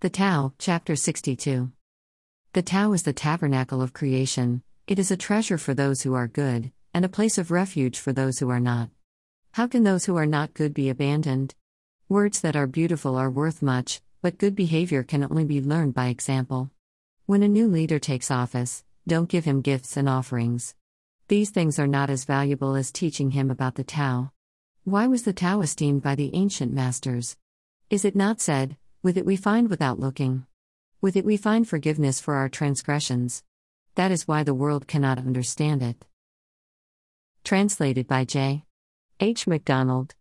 The Tao, Chapter 62. The Tao is the tabernacle of creation, it is a treasure for those who are good, and a place of refuge for those who are not. How can those who are not good be abandoned? Words that are beautiful are worth much, but good behavior can only be learned by example. When a new leader takes office, don't give him gifts and offerings. These things are not as valuable as teaching him about the Tao. Why was the Tao esteemed by the ancient masters? Is it not said, With it we find without looking? With it we find forgiveness for our transgressions. That is why the world cannot understand it. Translated by J. H. McDonald.